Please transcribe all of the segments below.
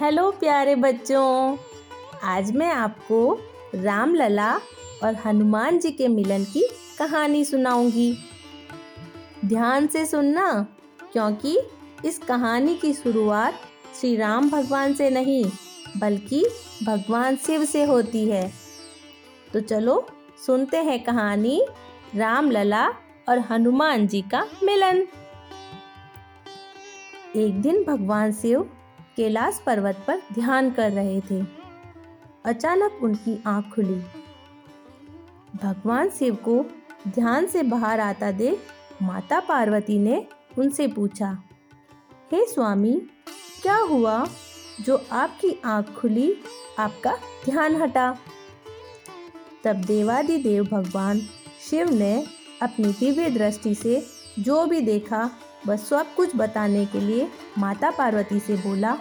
Hello प्यारे बच्चों, आज मैं आपको राम लला और हनुमान जी के मिलन की कहानी सुनाऊँगी। ध्यान से सुनना, क्योंकि इस कहानी की शुरुआत श्री राम भगवान से नहीं, बल्कि भगवान शिव से होती है। तो चलो सुनते हैं कहानी राम लला और हनुमान जी का मिलन। एक दिन भगवान शिव कैलाश पर्वत पर ध्यान कर रहे थे। अचानक उनकी आँख खुली। भगवान शिव को ध्यान से बाहर आता देख माता पार्वती ने उनसे पूछा, हे स्वामी, क्या हुआ जो आपकी आँख खुली, आपका ध्यान हटा? तब देवादि देव भगवान शिव ने अपनी दिव्य दृष्टि से जो भी देखा वह सब कुछ बताने के लिए माता पार्वती से बोला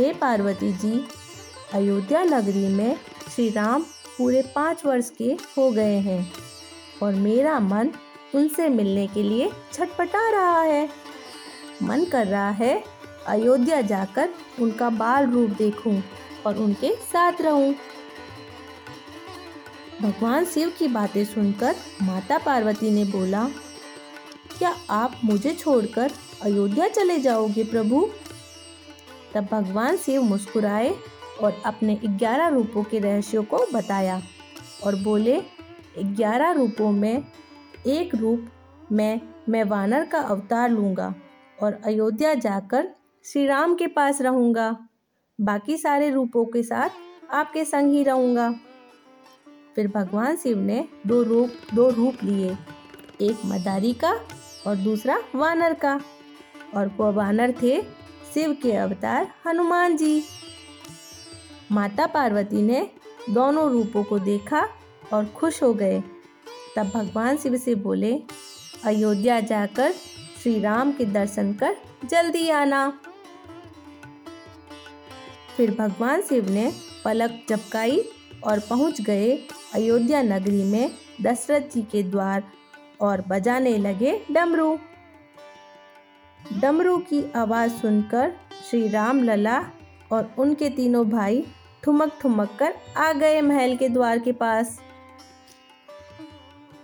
हे पार्वती जी, अयोध्या नगरी में श्री राम पूरे पाँच वर्ष के हो गए हैं और मेरा मन उनसे मिलने के लिए छटपटा रहा है मन कर रहा है अयोध्या जाकर उनका बाल रूप देखूँ और उनके साथ रहूँ। भगवान शिव की बातें सुनकर माता पार्वती ने बोला, क्या आप मुझे छोड़कर अयोध्या चले जाओगे प्रभु तब भगवान शिव मुस्कुराए और अपने ग्यारह रूपों के रहस्यों को बताया और बोले, ग्यारह रूपों में एक रूप में, मैं वानर का अवतार लूँगा और अयोध्या जाकर श्री राम के पास रहूँगा। बाकी सारे रूपों के साथ आपके संग ही रहूँगा। फिर भगवान शिव ने दो रूप दो रूप लिए, एक मदारी का और दूसरा वानर का। और वो वानर थे शिव के अवतार हनुमान जी। माता पार्वती ने दोनों रूपों को देखा और खुश हो गए। तब भगवान शिव से बोले, अयोध्या जाकर श्री राम के दर्शन कर जल्दी आना। फिर भगवान शिव ने पलक चपकाई और पहुँच गए अयोध्या नगरी में दशरथ जी के द्वार और बजाने लगे डमरू। डमरू की आवाज़ सुनकर श्री राम लला और उनके तीनों भाई ठुमक ठुमक कर आ गए महल के द्वार के पास।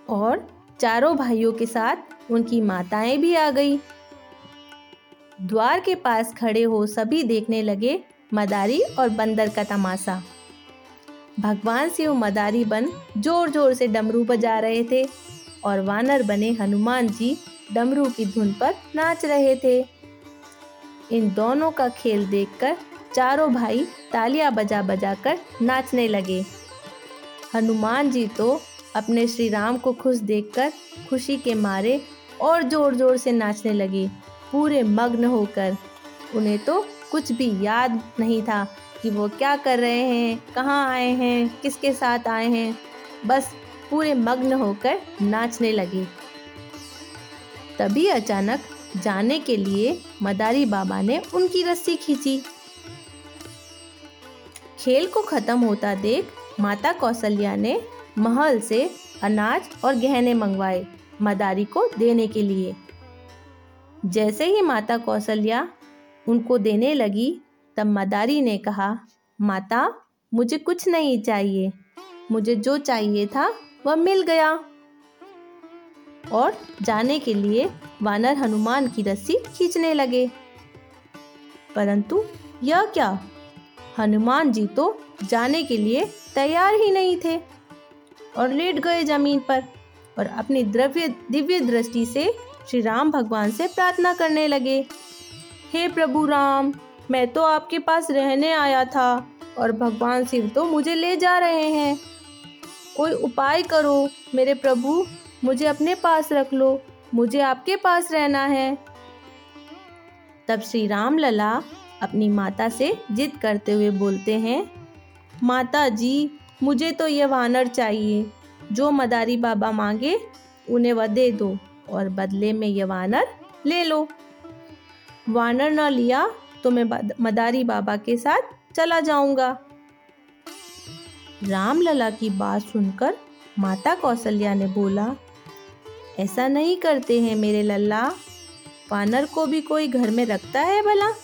और चारों भाइयों के साथ उनकी माताएँ भी आ गई। द्वार के पास खड़े हो सभी देखने लगे मदारी और बंदर का तमाशा। भगवान शिव मदारी बन ज़ोर ज़ोर से डमरू बजा रहे थे और वानर बने हनुमान जी डमरू की धुन पर नाच रहे थे। इन दोनों का खेल देखकर चारों भाई तालियाँ बजा बजा कर नाचने लगे। हनुमान जी तो अपने श्री राम को खुश देखकर खुशी के मारे और ज़ोर ज़ोर से नाचने लगे, पूरे मग्न होकर। उन्हें तो कुछ भी याद नहीं था कि वो क्या कर रहे हैं, कहाँ आए हैं, किसके साथ आए हैं। बस पूरे मग्न होकर नाचने लगे। तभी अचानक जाने के लिए मदारी बाबा ने उनकी रस्सी खींची। खेल को खत्म होता देख माता कौशल्या ने महल से अनाज और गहने मंगवाए मदारी को देने के लिए। जैसे ही माता कौशल्या उनको देने लगी, तब मदारी ने कहा, माता, मुझे कुछ नहीं चाहिए। मुझे जो चाहिए था, वह मिल गया। और जाने के लिए वानर हनुमान की रस्सी खींचने लगे। परंतु यह क्या? हनुमान जी तो जाने के लिए तैयार ही नहीं थे और लेट गए ज़मीन पर और अपनी द्रव्य, दिव्य दृष्टि से श्री राम भगवान से प्रार्थना करने लगे। हे प्रभु राम, मैं तो आपके पास रहने आया था और भगवान शिव तो मुझे ले जा रहे हैं। कोई उपाय करो मेरे प्रभु। मुझे अपने पास रख लो, मुझे आपके पास रहना है। तब श्री राम लला अपनी माता से जिद करते हुए बोलते हैं, माता जी, मुझे तो ये वानर चाहिए, जो मदारी बाबा मांगे, उन्हें वह दे दो और बदले में ये वानर ले लो। वानर न लिया तो मैं मदारी बाबा के साथ चला जाऊँगा। रामलला की बात सुनकर माता कौशल्या ने बोला ऐसा नहीं करते हैं मेरे लल्ला। वानर को भी कोई घर में रखता है भला?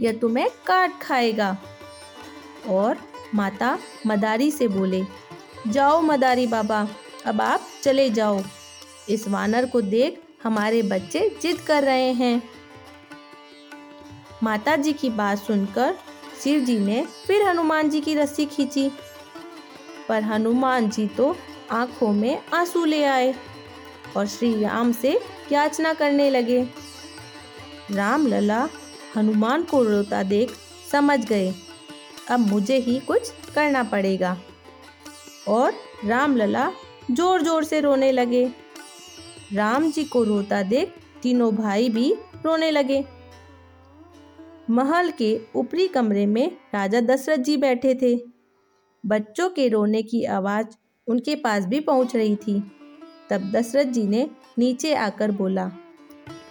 यह तुम्हें काट खाएगा? और माता मदारी से बोले, जाओ मदारी बाबा, अब आप चले जाओ। इस वानर को देख हमारे बच्चे जिद कर रहे हैं। माता जी की बात सुनकर शिव जी ने फिर हनुमान जी की रस्सी खींची। पर हनुमान जी तो आँखों में आँसू ले आए। और श्री राम से याचना करने लगे। राम, लला, हनुमान को रोता देख समझ गए। अब मुझे ही कुछ करना पड़ेगा। और राम, लला ज़ोर ज़ोर से रोने लगे। राम जी को रोता देख तीनों भाई भी रोने लगे। महल के ऊपरी कमरे में राजा दशरथ जी बैठे थे। बच्चों के रोने की आवाज़ उनके पास भी पहुँच रही थी। तब दशरथ जी ने नीचे आकर बोला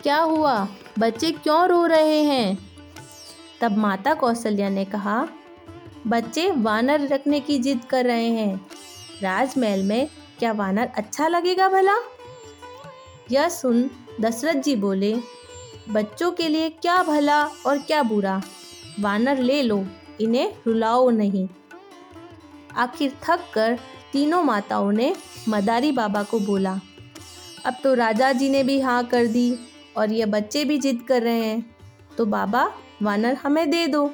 क्या हुआ? बच्चे क्यों रो रहे हैं? तब माता कौशल्या ने कहा बच्चे वानर रखने की जिद कर रहे हैं। राजमहल में क्या वानर अच्छा लगेगा भला? यह सुन दशरथ जी बोले बच्चों के लिए क्या भला और क्या बुरा? वानर ले लो इन्हें रुलाओ नहीं। आखिर थक कर तीनों माताओं ने मदारी बाबा को बोला, अब तो राजा जी ने भी हाँ कर दी और ये बच्चे भी जिद कर रहे हैं तो बाबा वानर हमें दे दो।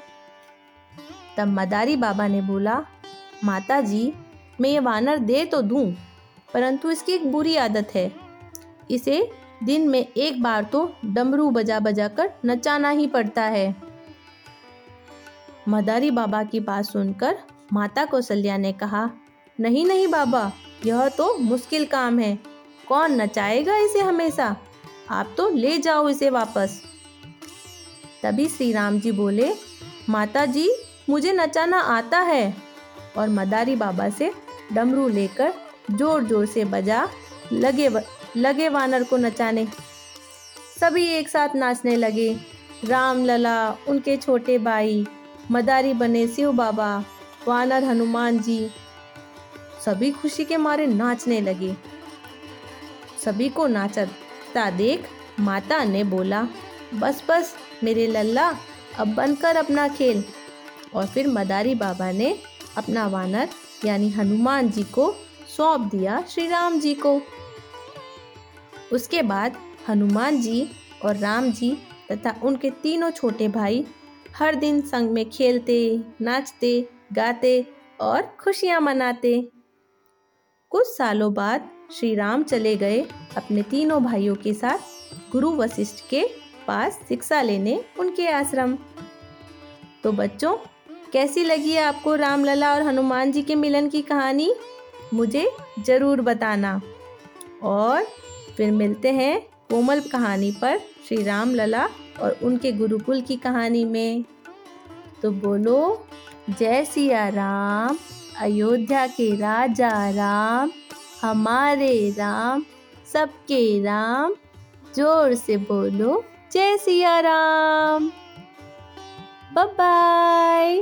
तब मदारी बाबा ने बोला, माता जी, मैं ये वानर दे तो दूँ, परंतु इसकी एक बुरी आदत है। इसे दिन में एक बार तो डमरू बजा बजा कर नचाना ही पड़ता है। मदारी बाबा की बात सुनकर माता कौशल्या ने कहा नहीं नहीं बाबा, यह तो मुश्किल काम है। कौन नचाएगा इसे हमेशा? आप तो ले जाओ इसे वापस। तभी श्री राम जी बोले माता जी मुझे नचाना आता है। और मदारी बाबा से डमरू लेकर ज़ोर ज़ोर से बजा, लगे लगे वानर को नचाने। सभी एक साथ नाचने लगे। राम लला उनके छोटे भाई, मदारी बने शिव बाबा, वानर हनुमान जी सभी खुशी के मारे नाचने लगे। सभी को नाचता देख माता ने बोला, बस बस, मेरे लल्ला, अब बनकर अपना खेल। और फिर मदारी बाबा ने अपना वानर, यानी हनुमान जी को सौंप दिया श्री राम जी को। उसके बाद हनुमान जी और राम जी तथा उनके तीनों छोटे भाई हर दिन संग में खेलते, नाचते, गाते और खुशियाँ मनाते। कुछ सालों बाद श्री राम चले गए अपने तीनों भाइयों के साथ गुरु वशिष्ठ के पास शिक्षा लेने उनके आश्रम। तो बच्चों, कैसी लगी आपको रामलला और हनुमान जी के मिलन की कहानी? मुझे ज़रूर बताना। और फिर मिलते हैं कोमल कहानी पर श्री राम लला और उनके गुरुकुल की कहानी में। तो बोलो, जय सिया राम। अयोध्या के राजा राम, हमारे राम, सबके राम। ज़ोर से बोलो, जय सिया राम। बाय